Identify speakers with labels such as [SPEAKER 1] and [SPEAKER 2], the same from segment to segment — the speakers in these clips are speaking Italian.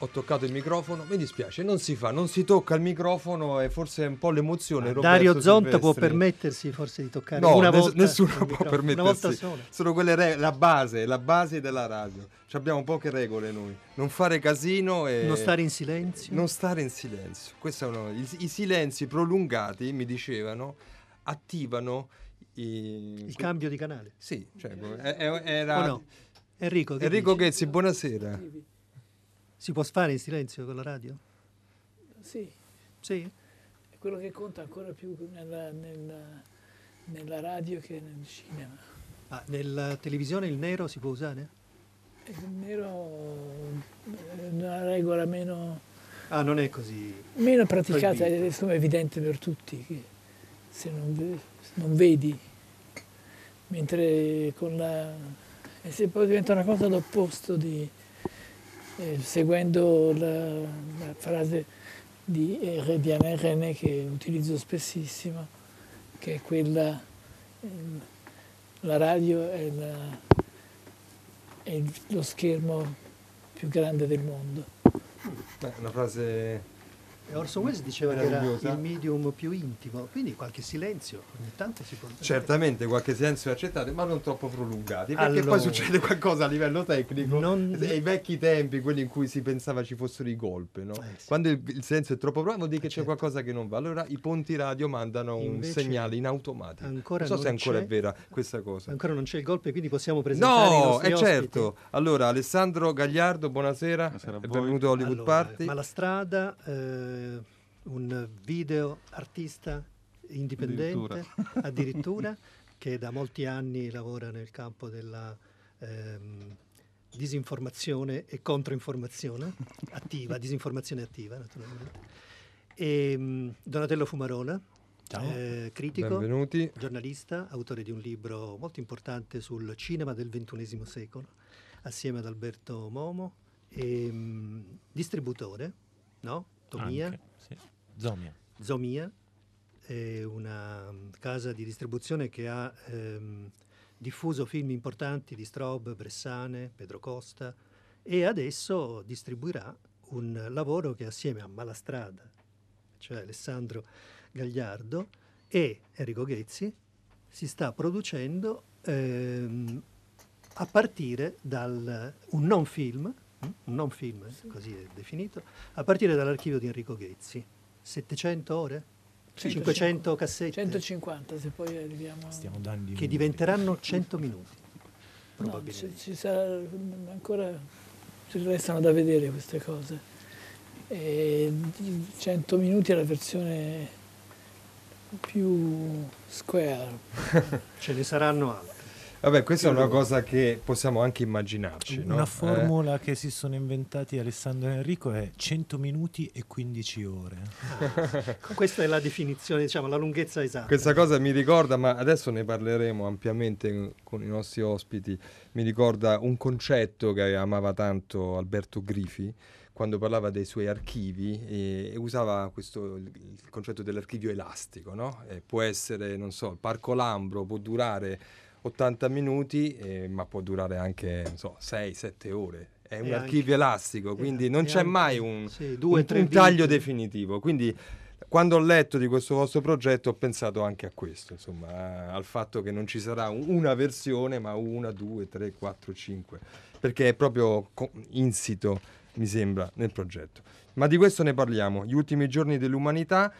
[SPEAKER 1] Ho toccato il microfono, mi dispiace, non si fa, non si tocca il microfono e forse è un po' l'emozione. Roberto
[SPEAKER 2] Dario Zonta può
[SPEAKER 1] Silvestri.
[SPEAKER 2] permettersi forse di toccare
[SPEAKER 1] No,
[SPEAKER 2] una volta
[SPEAKER 1] nessuno può
[SPEAKER 2] microfono,
[SPEAKER 1] permettersi.
[SPEAKER 2] Una volta sola.
[SPEAKER 1] Sono quelle regole, la base, la base della radio. Ci abbiamo poche regole noi. Non fare casino e
[SPEAKER 2] Non stare in silenzio.
[SPEAKER 1] non stare in silenzio. Sono i, i silenzi prolungati, mi dicevano, attivano i,
[SPEAKER 2] Il cambio di canale.
[SPEAKER 1] Sì, cioè, era
[SPEAKER 2] O no? Enrico, che
[SPEAKER 1] Enrico? Ghezzi, buonasera.
[SPEAKER 2] Si può fare in silenzio con la radio?
[SPEAKER 3] Sì,
[SPEAKER 2] Sì?
[SPEAKER 3] è quello che conta ancora più nella, nella- nella radio che nel cinema.
[SPEAKER 2] Ah, nella televisione il nero si può usare?
[SPEAKER 3] E il nero è una regola meno,
[SPEAKER 2] Ah, non è così.
[SPEAKER 3] meno praticata,
[SPEAKER 2] Proibito.
[SPEAKER 3] è insomma evidente per tutti che se non, non vedi, mentre con la... e se poi diventa una cosa d'opposto di, eh, seguendo la, la frase di Rediane René che utilizzo spessissimo, che è quella, ehm, la radio è, la- è lo schermo più grande del mondo.
[SPEAKER 1] Beh, una frase
[SPEAKER 2] Orson Welles diceva che era il medium più intimo, quindi qualche silenzio ogni tanto si può
[SPEAKER 1] Certamente qualche silenzio è accettato, ma non troppo prolungati, perché
[SPEAKER 2] Allora.
[SPEAKER 1] poi succede qualcosa a livello tecnico.
[SPEAKER 2] Non-
[SPEAKER 1] Ai vecchi tempi, quelli in cui si pensava ci fossero i golpe, no?
[SPEAKER 2] Eh, sì.
[SPEAKER 1] Quando il, il silenzio è troppo prolungato vuol dire che c'è
[SPEAKER 2] certo.
[SPEAKER 1] qualcosa che non va. Allora i ponti radio mandano un
[SPEAKER 2] Invece
[SPEAKER 1] segnale in automatico.
[SPEAKER 2] ancora
[SPEAKER 1] non so se ancora
[SPEAKER 2] c'è.
[SPEAKER 1] è vera questa cosa.
[SPEAKER 2] Ancora non c'è il golpe, quindi possiamo presentare i
[SPEAKER 1] No, è
[SPEAKER 2] ospiti.
[SPEAKER 1] certo. Allora, Alessandro Gagliardo, buonasera.
[SPEAKER 4] Buonasera a voi.
[SPEAKER 1] benvenuto a Hollywood
[SPEAKER 2] Allora,
[SPEAKER 1] Party.
[SPEAKER 2] Malastrada, eh, un video artista indipendente, addirittura, che da molti anni lavora nel campo della ehm, disinformazione e controinformazione attiva, disinformazione attiva naturalmente. E, mh, Donatello Fumarona, eh, critico,
[SPEAKER 1] Benvenuti.
[SPEAKER 2] giornalista, autore di un libro molto importante sul cinema del XXI secolo, assieme ad Alberto Momo, e, mh, distributore, no? Tomia,
[SPEAKER 5] Anche, sì. Zomia.
[SPEAKER 2] Zomia, è una mh, casa di distribuzione che ha ehm, diffuso film importanti di Strobe, Bressane, Pedro Costa e adesso distribuirà un lavoro che assieme a Malastrada, cioè Alessandro Gagliardo e Enrico Ghezzi, si sta producendo ehm, a partire da un non film, mm, un non film, eh, così è definito, a partire dall'archivio di Enrico Ghezzi. 700 ore? 500 cassette
[SPEAKER 3] 150 se poi arriviamo a...
[SPEAKER 5] Stiamo dando
[SPEAKER 2] che diventeranno 100 minuti.
[SPEAKER 3] No,
[SPEAKER 2] probabilmente.
[SPEAKER 3] ci, ci sarà ancora ci restano da vedere queste cose. E di 100 minuti è la versione più square.
[SPEAKER 2] Ce ne saranno altri.
[SPEAKER 1] Vabbè, questa è una cosa che possiamo anche immaginarci. no?
[SPEAKER 5] Una
[SPEAKER 1] Eh,
[SPEAKER 5] formula che si sono inventati Alessandro e Enrico è 100 minuti e 15 ore.
[SPEAKER 2] Questa è la definizione, diciamo, la lunghezza esatta.
[SPEAKER 1] Questa cosa mi ricorda, ma adesso ne parleremo ampiamente con i nostri ospiti, mi ricorda un concetto che amava tanto Alberto Grifi quando parlava dei suoi archivi e, e usava questo, il, il concetto dell'archivio elastico, no? Eh, può essere, non so, il Parco Lambro può durare 80 minuti, eh, ma può durare anche, so, 6-7 ore. È un
[SPEAKER 2] E
[SPEAKER 1] archivio elastico, quindi non c'è
[SPEAKER 2] anche-
[SPEAKER 1] mai un,
[SPEAKER 2] sì, due,
[SPEAKER 1] un- un taglio definitivo. Quindi quando ho letto di questo vostro progetto ho pensato anche a questo, insomma, a- al fatto che non ci sarà un- una versione, ma una, due, tre, quattro, cinque, perché è proprio insito, mi sembra, nel progetto. Ma di questo ne parliamo, gli ultimi giorni dell'umanità.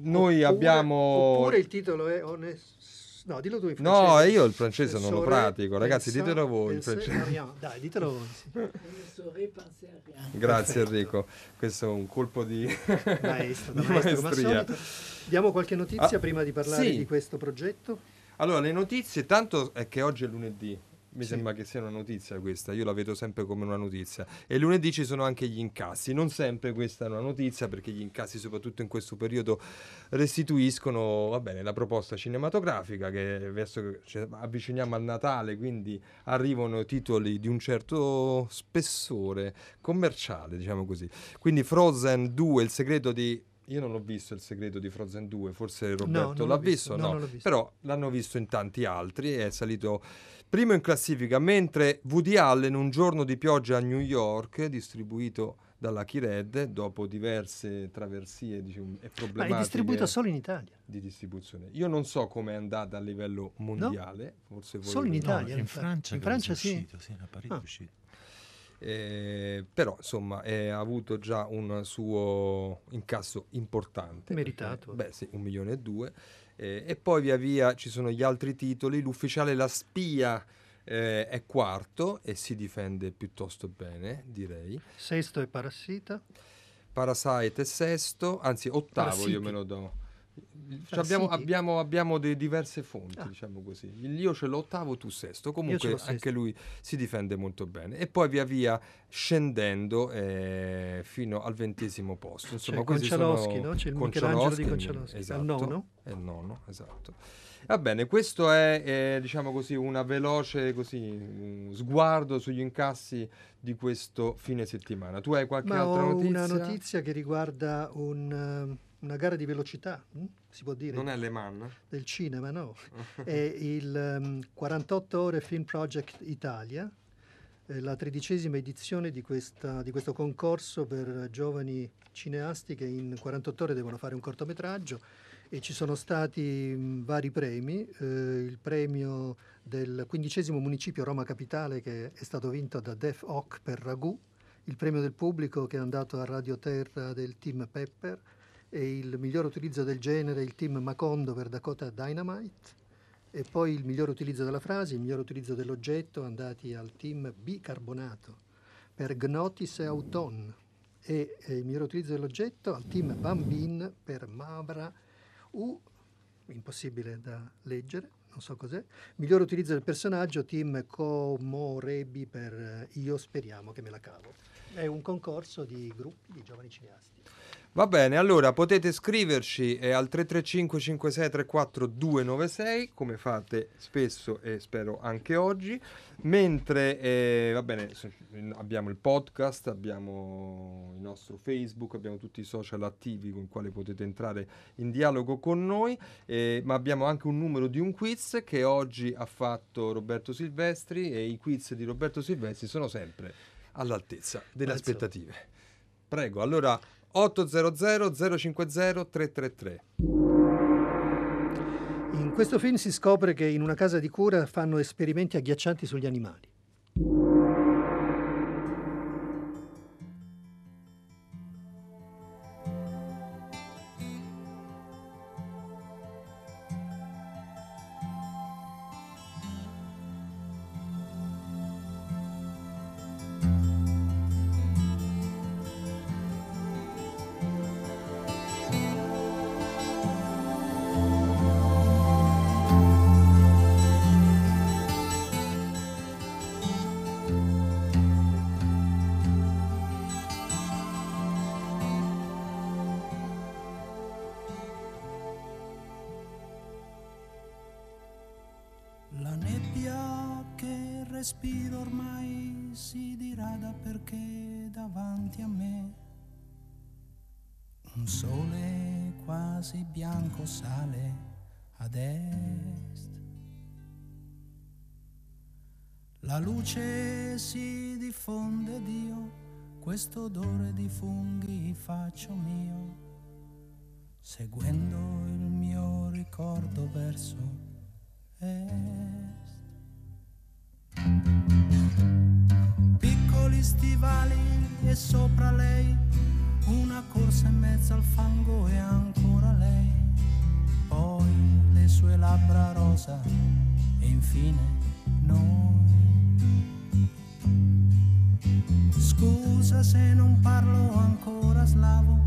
[SPEAKER 1] Noi
[SPEAKER 2] Oppure-
[SPEAKER 1] abbiamo...
[SPEAKER 2] Oppure il titolo è Honest... No, dillo tu in
[SPEAKER 1] No,
[SPEAKER 2] francese.
[SPEAKER 1] io il francese non lo pratico, ragazzi,
[SPEAKER 2] pensa-
[SPEAKER 1] ditelo voi in francese.
[SPEAKER 2] Dai, ditelo voi. sì.
[SPEAKER 1] Grazie Enrico, questo è un colpo di,
[SPEAKER 2] Maestro,
[SPEAKER 1] di
[SPEAKER 2] maestro,
[SPEAKER 1] maestria.
[SPEAKER 2] solito. Diamo qualche notizia
[SPEAKER 1] Ah,
[SPEAKER 2] prima di parlare
[SPEAKER 1] sì.
[SPEAKER 2] di questo progetto.
[SPEAKER 1] Allora, le notizie, tanto è che oggi è lunedì. Mi
[SPEAKER 2] Sì.
[SPEAKER 1] sembra che sia una notizia questa, io la vedo sempre come una notizia. E lunedì ci sono anche gli incassi, non sempre questa è una notizia perché gli incassi soprattutto in questo periodo restituiscono va bene, la proposta cinematografica che verso che ci avviciniamo al Natale, quindi arrivano titoli di un certo spessore commerciale, diciamo così. Quindi Frozen 2, il segreto di... Io non l'ho visto il segreto di Frozen 2, forse Roberto
[SPEAKER 2] non
[SPEAKER 1] l'ha visto,
[SPEAKER 2] visto, no,
[SPEAKER 1] no,
[SPEAKER 2] visto.
[SPEAKER 1] però l'hanno visto in tanti altri e è salito primo in classifica, mentre Woody Allen Un giorno di pioggia a New York, distribuito dalla Kired dopo diverse traversie diciamo, e
[SPEAKER 2] Ma
[SPEAKER 1] problematiche
[SPEAKER 2] è distribuito solo in Italia.
[SPEAKER 1] di distribuzione. Io non so come è andata a livello mondiale, forse voi
[SPEAKER 2] Solo in Italia,
[SPEAKER 5] in
[SPEAKER 2] infatti.
[SPEAKER 5] Francia,
[SPEAKER 2] In Francia sì.
[SPEAKER 5] uscito, sì, a Parigi
[SPEAKER 2] Ah.
[SPEAKER 5] è uscito.
[SPEAKER 1] Eh, però insomma eh, ha avuto già un suo incasso importante
[SPEAKER 2] Meritato.
[SPEAKER 1] perché- beh sì un milione e due Eh, e poi via via ci sono gli altri titoli l'ufficiale La Spia eh, è quarto e si difende piuttosto bene direi
[SPEAKER 2] Sesto è Parassita.
[SPEAKER 1] Parasite è sesto anzi ottavo
[SPEAKER 2] Parassiti.
[SPEAKER 1] io me lo do Cioè, abbiamo, abbiamo, abbiamo diverse fonti,
[SPEAKER 2] Ah.
[SPEAKER 1] diciamo così. Io ce l'ho ottavo, tu sesto. Comunque
[SPEAKER 2] sesto.
[SPEAKER 1] anche lui si difende molto bene. E poi via via scendendo eh, fino al ventesimo posto. Insomma,
[SPEAKER 2] C'è Concialoschi,
[SPEAKER 1] sono
[SPEAKER 2] no? C'è il Michelangelo di Concialoschi, al
[SPEAKER 1] Esatto,
[SPEAKER 2] nono.
[SPEAKER 1] È il nono, esatto. Va bene, questo è, eh, diciamo così, una veloce così, un sguardo sugli incassi di questo fine settimana. Tu hai qualche
[SPEAKER 2] Ma
[SPEAKER 1] altra
[SPEAKER 2] ho
[SPEAKER 1] notizia?
[SPEAKER 2] una notizia che riguarda un, eh, una gara di velocità, hm? si può dire,
[SPEAKER 1] Non è Le Mans?
[SPEAKER 2] del cinema, no? È il ehm, 48 ore Film Project Italia, eh, la tredicesima edizione di, questa- di questo concorso per giovani cineasti che in 48 ore devono fare un cortometraggio e ci sono stati mh, vari premi, eh, il premio del quindicesimo municipio Roma Capitale che è stato vinto da Def Oc per Ragù, il premio del pubblico che è andato a Radio Terra del team Pepper e il miglior utilizzo del genere il team Macondo per Dakota Dynamite e poi il miglior utilizzo della frase, il miglior utilizzo dell'oggetto andati al team Bicarbonato per Gnotis e Auton e eh, il miglior utilizzo dell'oggetto al team Bambin per Mabra U, impossibile da leggere, non so cos'è, miglior utilizzo del personaggio team Comorebi per eh, Io speriamo che me la cavo. È un concorso di gruppi di giovani cineasti.
[SPEAKER 1] Va bene, allora potete scriverci eh, al 335 56 34 296 come fate spesso e spero anche oggi, mentre eh, va bene, abbiamo il podcast, abbiamo il nostro Facebook, abbiamo tutti i social attivi con i quali potete entrare in dialogo con noi, eh, ma abbiamo anche un numero di un quiz che oggi ha fatto Roberto Silvestri e i quiz di Roberto Silvestri sono sempre all'altezza delle
[SPEAKER 2] Alzo.
[SPEAKER 1] aspettative. Prego, allora 800 050 333.
[SPEAKER 2] In questo film si scopre che in una casa di cura fanno esperimenti agghiaccianti sugli animali.
[SPEAKER 4] Respiro ormai si dirada perché davanti a me un sole quasi bianco sale ad est. La luce si diffonde ed io questo odore di funghi faccio mio, seguendo il mio ricordo verso est. Piccoli stivali e sopra lei una corsa in mezzo al fango e ancora lei. Poi le sue labbra rosa e infine noi. Scusa se non parlo ancora slavo,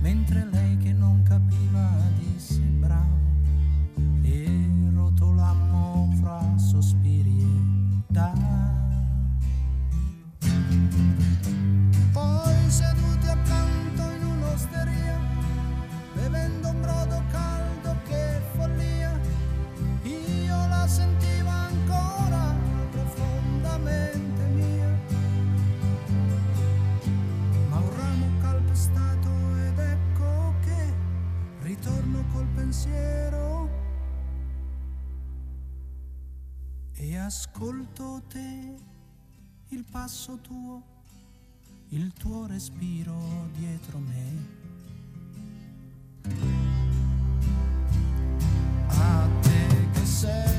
[SPEAKER 4] mentre lei che non capiva disse bravo e rotolammo fra sospiri città. Poi seduti accanto in un'osteria, bevendo un brodo caldo che follia, io la sentivo ancora profondamente mia. Ma un ramo calpestato ed ecco che ritorno col pensiero ascolto te, il passo tuo, il tuo respiro dietro me. A te che sei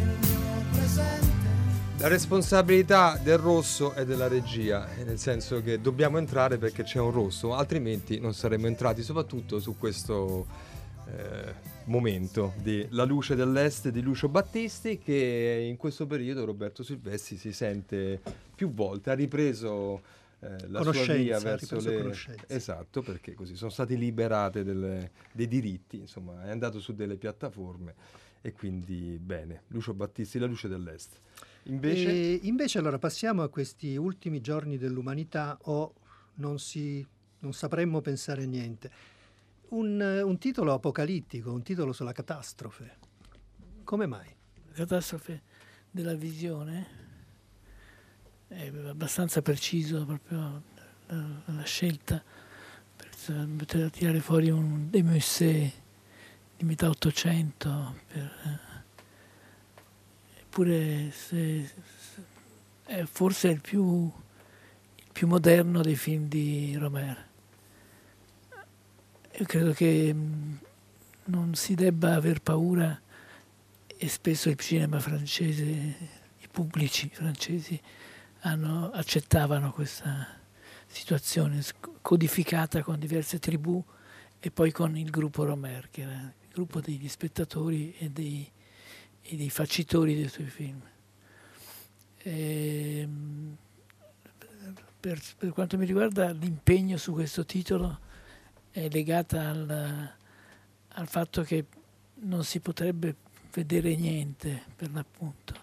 [SPEAKER 4] il mio presente.
[SPEAKER 1] La responsabilità del rosso è della regia, eh, nel senso che dobbiamo entrare perché c'è un rosso, altrimenti non saremmo entrati, soprattutto su questo eh, momento di La luce dell'est di Lucio Battisti che in questo periodo Roberto Silvestri si sente più volte, ha ripreso eh, la sua via verso le...
[SPEAKER 2] conoscenza.
[SPEAKER 1] Esatto, perché così sono state liberate delle- dei diritti, insomma è andato su delle piattaforme e quindi bene, Lucio Battisti, La luce dell'est. Invece...
[SPEAKER 2] E invece allora passiamo a questi ultimi giorni dell'umanità o non, si, non sapremmo pensare niente. Un, un titolo apocalittico, un titolo sulla catastrofe. Come mai?
[SPEAKER 3] La catastrofe della visione è abbastanza preciso proprio la, la scelta per poter tirare fuori un De Musset di metà Ottocento per, eh, eppure se- se- è forse il più, il più moderno dei film di Romer io credo che mh, non si debba aver paura e spesso il cinema francese, i pubblici francesi hanno- accettavano questa situazione codificata con diverse tribù e poi con il gruppo Romer, che era il gruppo degli spettatori e dei, e dei facitori dei suoi film. Ehm, per, per quanto mi riguarda l'impegno su questo titolo è legata al, al fatto che non si potrebbe vedere niente per l'appunto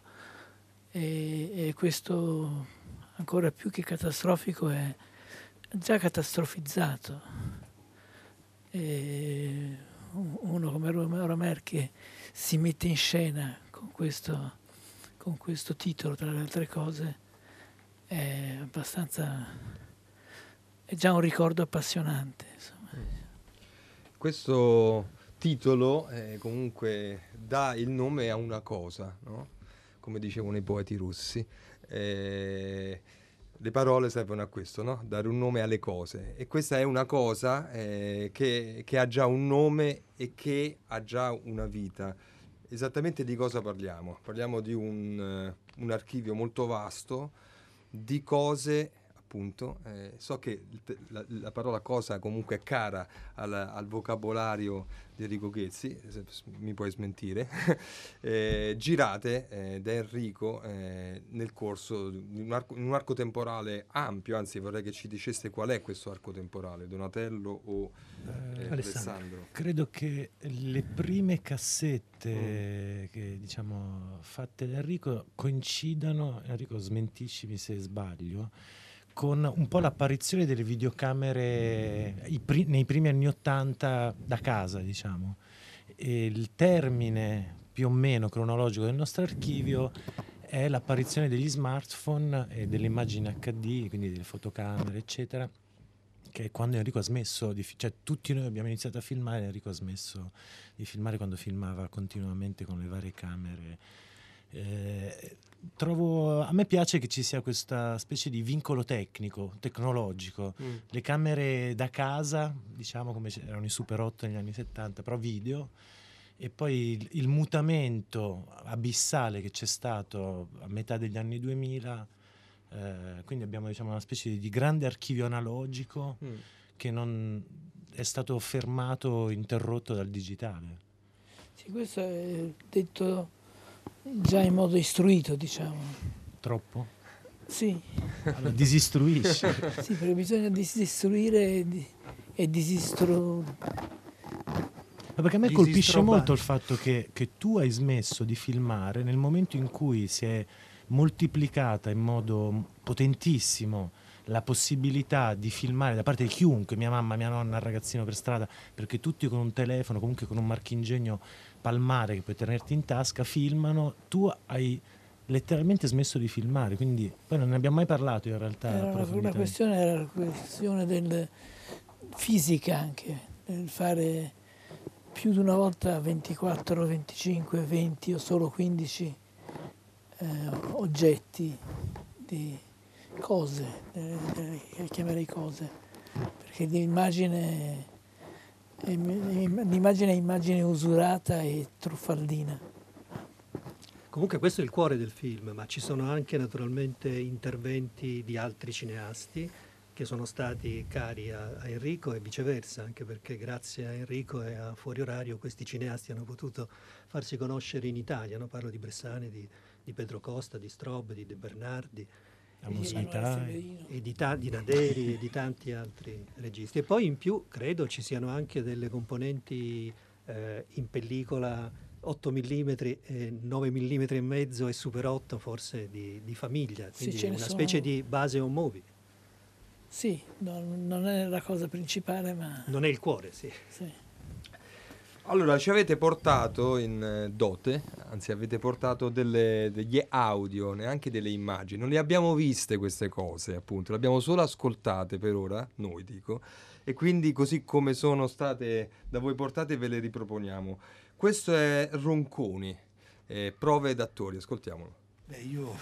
[SPEAKER 3] e, e questo ancora più che catastrofico è già catastrofizzato e un- uno come Rom- Romer che si mette in scena con questo, con questo titolo tra le altre cose è abbastanza è già un ricordo appassionante insomma.
[SPEAKER 1] Questo titolo eh, comunque dà il nome a una cosa, no? come dicevano i poeti russi. Eh, le parole servono a questo, no? dare un nome alle cose. E questa è una cosa eh, che, che ha già un nome e che ha già una vita. Esattamente di cosa parliamo? Parliamo di un, eh, un archivio molto vasto di cose appunto. eh, so che la, la parola cosa comunque è cara al, al vocabolario di Enrico Ghezzi, se mi puoi smentire, eh, girate eh, da Enrico eh, nel corso di un arco, un arco temporale ampio, anzi vorrei che ci diceste qual è questo arco temporale, Donatello o eh,
[SPEAKER 2] Alessandro.
[SPEAKER 1] Alessandro.
[SPEAKER 5] Credo che le prime cassette che diciamo fatte da Enrico coincidano, Enrico smentiscimi se sbaglio, con un po' l'apparizione delle videocamere pri- nei primi anni Ottanta da casa, diciamo. E il termine più o meno cronologico del nostro archivio è l'apparizione degli smartphone e delle immagini HD, quindi delle fotocamere, eccetera, che quando Enrico ha smesso di fi- cioè tutti noi abbiamo iniziato a filmare, Enrico ha smesso di filmare quando filmava continuamente con le varie camere. Eh, trovo, a me piace che ci sia questa specie di vincolo tecnico, tecnologico.
[SPEAKER 1] Mm.
[SPEAKER 5] Le camere da casa, diciamo come erano i Super 8 negli anni 70, però video, e poi il, il mutamento abissale che c'è stato a metà degli anni 2000. eh, quindi abbiamo diciamo, una specie di grande archivio analogico
[SPEAKER 1] Mm.
[SPEAKER 5] che non è stato fermato, interrotto dal digitale.
[SPEAKER 3] Sì, questo è detto già in modo istruito, diciamo.
[SPEAKER 5] Troppo?
[SPEAKER 3] Sì,
[SPEAKER 5] Allora, disistruisci.
[SPEAKER 3] sì perché bisogna disistruire e, di- e disistru...
[SPEAKER 5] Ma perché a me colpisce molto il fatto che, che tu hai smesso di filmare nel momento in cui si è moltiplicata in modo potentissimo la possibilità di filmare da parte di chiunque, mia mamma, mia nonna, il ragazzino per strada, perché tutti con un telefono, comunque con un marchingegno palmare che puoi tenerti in tasca, filmano, tu hai letteralmente smesso di filmare, quindi poi non ne abbiamo mai parlato in realtà.
[SPEAKER 3] Era una, la questione era la questione del fisica anche, del fare più di una volta 24, 25, 20 o solo 15 eh, oggetti di cose, eh, eh, chiamerei cose, perché l'immagine, l'immagine è immagine usurata e truffaldina.
[SPEAKER 2] Comunque questo è il cuore del film, ma ci sono anche naturalmente interventi di altri cineasti che sono stati cari a, a, Enrico e viceversa, anche perché grazie a Enrico e a Fuori Orario questi cineasti hanno potuto farsi conoscere in Italia. No? Parlo di Bressani, di, di Pedro Costa, di Strob, di De Bernardi, e di, ta- di Naderi e di tanti altri registi. E poi in più credo ci siano anche delle componenti eh, in pellicola 8 mm, eh, 9 mm e mezzo e super 8 forse di, di famiglia, quindi sì, una sono... specie di base on movie.
[SPEAKER 3] Sì, non, non, è la cosa principale, ma...
[SPEAKER 2] Non è il cuore, sì.
[SPEAKER 3] sì.
[SPEAKER 1] Allora, ci avete portato in eh, dote, anzi avete portato delle, degli audio, neanche delle immagini. Non le abbiamo viste queste cose, appunto, le abbiamo solo ascoltate per ora, noi dico, e quindi così come sono state da voi portate ve le riproponiamo. Questo è Ronconi, eh, prove d'attori, ascoltiamolo.
[SPEAKER 6] Beh, io,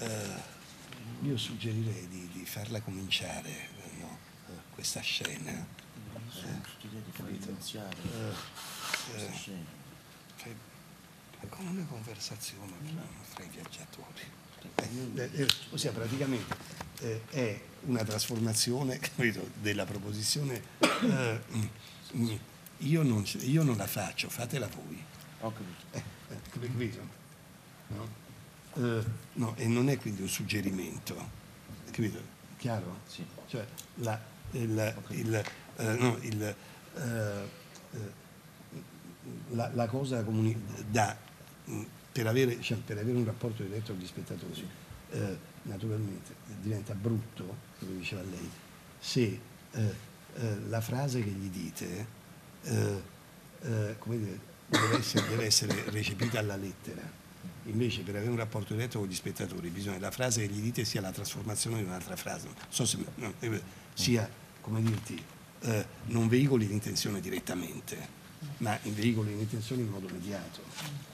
[SPEAKER 6] eh, io suggerirei di, di, farla cominciare, no? questa scena
[SPEAKER 7] idee di far evidenziare questa scena.
[SPEAKER 6] Con una conversazione fra, i viaggiatori. Eh, eh, ossia praticamente eh, è una trasformazione capito, della proposizione eh, mm, io, non, io, non, la faccio, fatela voi.
[SPEAKER 7] Ho capito.
[SPEAKER 6] No? no, e non è quindi un suggerimento, capito? Chiaro?
[SPEAKER 7] Sì.
[SPEAKER 6] Cioè, la, il, il, eh, no, il, eh, eh la, la, cosa comuni- da, mm, per, avere, cioè, per, avere, un rapporto diretto con gli spettatori, eh, naturalmente diventa brutto, come diceva lei, se eh, la frase che gli dite dire, deve, essere, deve essere recepita alla lettera. Invece per avere un rapporto diretto con gli spettatori bisogna che la frase che gli dite sia la trasformazione di un'altra frase. So se no, sia, come dirti, eh, non veicoli l'intenzione direttamente, ma veicoli l'intenzione in modo mediato.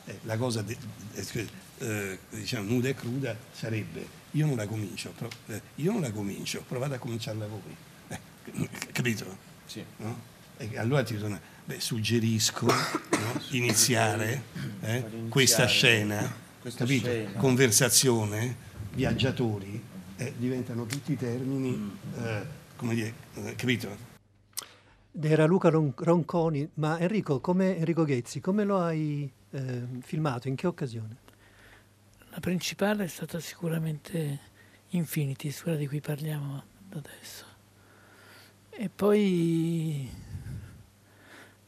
[SPEAKER 6] Eh, la cosa de, de, eh, diciamo, nuda e cruda sarebbe io non la comincio, pro, eh, io non la comincio, provate a cominciarla voi. Eh, capito?
[SPEAKER 7] Sì.
[SPEAKER 6] No? E allora ti torna, beh, suggerisco no? iniziare eh, questa scena, questa capito? Scena. conversazione, viaggiatori, diventano tutti termini, mm. come dire, capito?
[SPEAKER 2] Era Luca Ron- Ronconi, ma Enrico, come, Enrico Ghezzi, come lo hai eh, filmato? In che occasione?
[SPEAKER 3] La principale è stata sicuramente Infinity, quella di cui parliamo adesso. E poi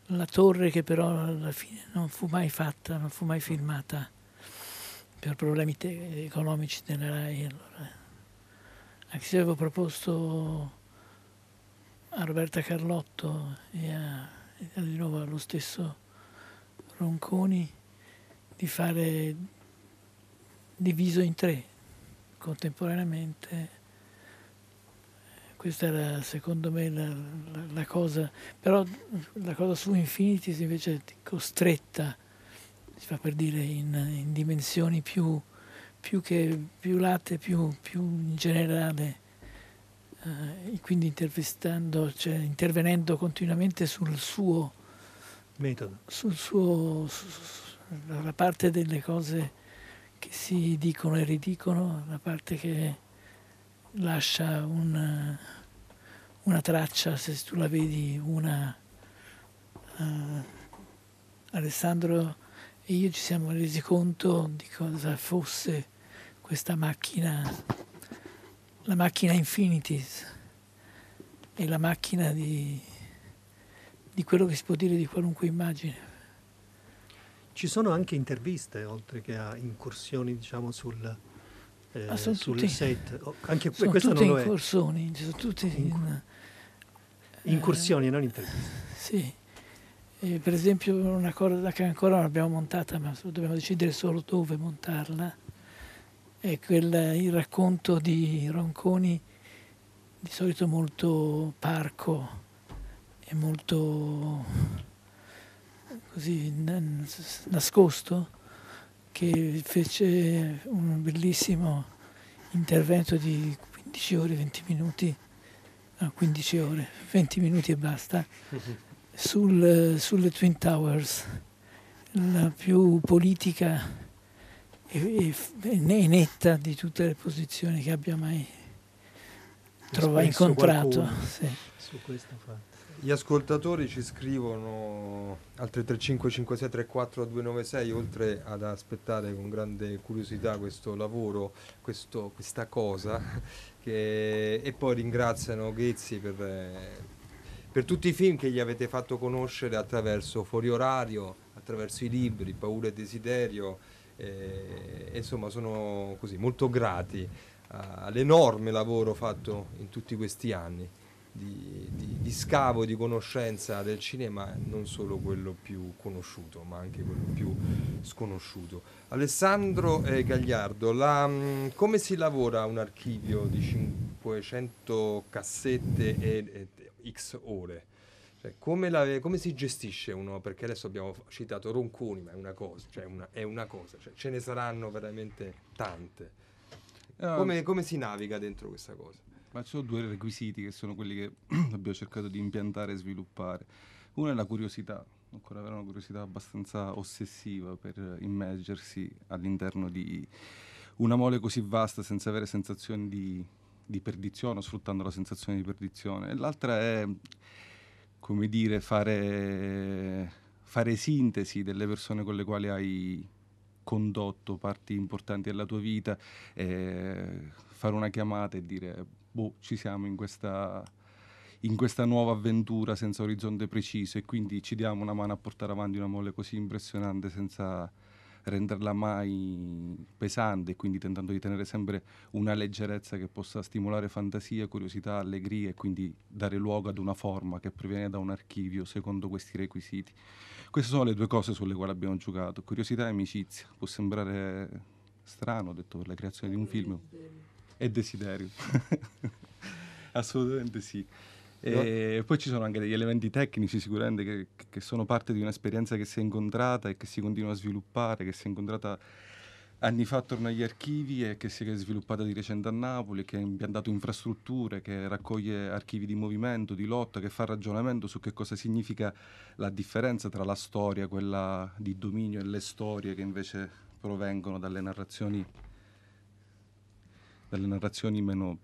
[SPEAKER 3] la torre che però alla fine non fu mai fatta, non fu mai filmata per problemi te- economici della RAI. Allora. Anche se avevo proposto a Roberta Carlotto e, a, e di nuovo allo stesso Ronconi di fare diviso in tre contemporaneamente. Questa era secondo me la, la, la cosa, però la cosa su Infinities invece è costretta, si fa per dire, in, in dimensioni più, più, che, più latte, più, più in generale eh, quindi intervistando, cioè intervenendo continuamente sul suo
[SPEAKER 2] metodo,
[SPEAKER 3] sul suo, su, la parte delle cose che si dicono e ridicono, la parte che lascia una, una traccia, se tu la vedi, una... Uh, Alessandro e io ci siamo resi conto di cosa fosse questa macchina la macchina Infinities è la macchina di, di quello che si può dire di qualunque immagine.
[SPEAKER 2] Ci sono anche interviste, oltre che a incursioni, diciamo, sul, eh,
[SPEAKER 3] Ah, sono
[SPEAKER 2] sul
[SPEAKER 3] tutti-
[SPEAKER 2] set. Oh, anche
[SPEAKER 3] Sono
[SPEAKER 2] questo
[SPEAKER 3] tutte
[SPEAKER 2] non lo è.
[SPEAKER 3] sono tutti in-
[SPEAKER 2] Incursioni, non interviste.
[SPEAKER 3] Sì, E per esempio una cosa che ancora non abbiamo montata, ma dobbiamo decidere solo dove montarla, è quel, il racconto di Ronconi, di solito molto parco e molto così nascosto, che fece un bellissimo intervento di 15 ore, 20 minuti, no 15 ore, 20 minuti e basta, sul- sulle Twin Towers, la più politica e, e- netta di tutte le posizioni che abbia mai trovato, incontrato. sì.
[SPEAKER 2] Su questo fatto.
[SPEAKER 1] Gli ascoltatori ci scrivono al 3355634 oltre ad aspettare con grande curiosità questo lavoro, questo- questa cosa, che- e poi ringraziano Ghezzi per, per tutti i film che gli avete fatto conoscere attraverso Fuori Orario, attraverso i libri, Paura e Desiderio, e insomma sono così molto grati all'enorme lavoro fatto in tutti questi anni di, di- di scavo di conoscenza del cinema, non solo quello più conosciuto, ma anche quello più sconosciuto. Alessandro eh, Gagliardo, la, mm, come si lavora un archivio di 500 cassette e, e X ore? Cioè, come, la- come si gestisce uno? Perché adesso abbiamo citato Ronconi, ma è una cosa, cioè una- è una cosa, cioè, ce ne saranno veramente tante.
[SPEAKER 8] Ah,
[SPEAKER 1] Come, come si naviga dentro questa cosa?
[SPEAKER 8] Ma ci sono due requisiti che sono quelli che abbiamo cercato di impiantare e sviluppare. Uno è la curiosità, ancora avere una curiosità abbastanza ossessiva per immergersi all'interno di una mole così vasta senza avere sensazioni di, di perdizione o sfruttando la sensazione di perdizione. E l'altra è, come dire, fare, fare sintesi delle persone con le quali hai condotto parti importanti della tua vita, e fare una chiamata e dire, boh, ci siamo in questa, in questa nuova avventura senza orizzonte preciso e quindi ci diamo una mano a portare avanti una mole così impressionante senza renderla mai pesante e quindi tentando di tenere sempre una leggerezza che possa stimolare fantasia, curiosità, allegria e quindi dare luogo ad una forma che proviene da un archivio secondo questi requisiti. Queste sono le due cose sulle quali abbiamo giocato, curiosità e amicizia. Può sembrare strano, ho detto, per la creazione di un film. E desiderio. Assolutamente sì. E poi ci sono anche degli elementi tecnici sicuramente che, che sono parte di un'esperienza che si è incontrata e che si continua a sviluppare, che si è incontrata anni fa attorno agli archivi e che si è sviluppata di recente a Napoli, che ha impiantato infrastrutture, che raccoglie archivi di movimento, di lotta, che fa ragionamento su che cosa significa la differenza tra la storia, quella di dominio, e le storie che invece provengono dalle narrazioni, dalle narrazioni meno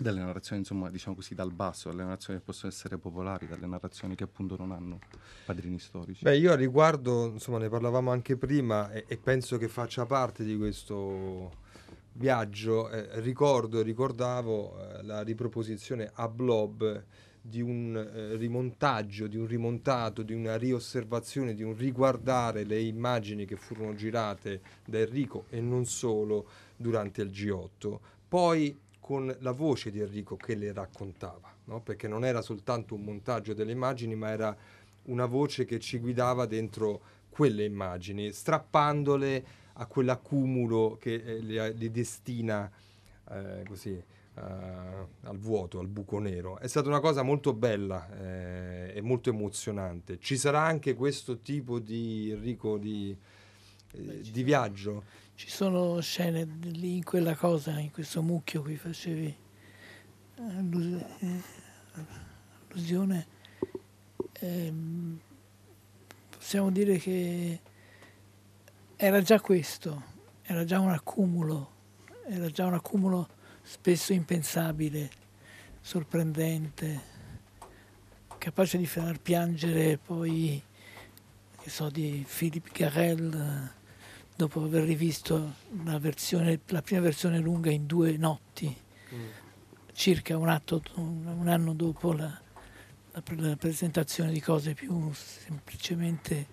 [SPEAKER 8] dalle narrazioni insomma diciamo così dal basso, dalle narrazioni che possono essere popolari, dalle narrazioni che appunto non hanno padrini storici.
[SPEAKER 1] Beh, io a riguardo, insomma, ne parlavamo anche prima e, e penso che faccia parte di questo viaggio. eh, ricordo e ricordavo eh, la riproposizione a blob di un eh, rimontaggio, di un rimontato, di una riosservazione, di un riguardare le immagini che furono girate da Enrico e non solo durante il G8. Poi con la voce di Enrico che le raccontava, no? perché non era soltanto un montaggio delle immagini, ma era una voce che ci guidava dentro quelle immagini, strappandole a quell'accumulo che eh, le, le destina eh, così eh, al vuoto, al buco nero. È stata una cosa molto bella eh, e molto emozionante. Ci sarà anche questo tipo di Enrico di, eh, di viaggio?
[SPEAKER 3] Ci sono scene lì in quella cosa, in questo mucchio che facevi allus- allusione. Ehm, possiamo dire che era già questo, era già un accumulo, era già un accumulo spesso impensabile, sorprendente, capace di far piangere poi, che so, di Philippe Garel dopo aver rivisto la, versione, la prima versione lunga in due notti, circa un, atto, un, anno dopo la, la la presentazione di cose più semplicemente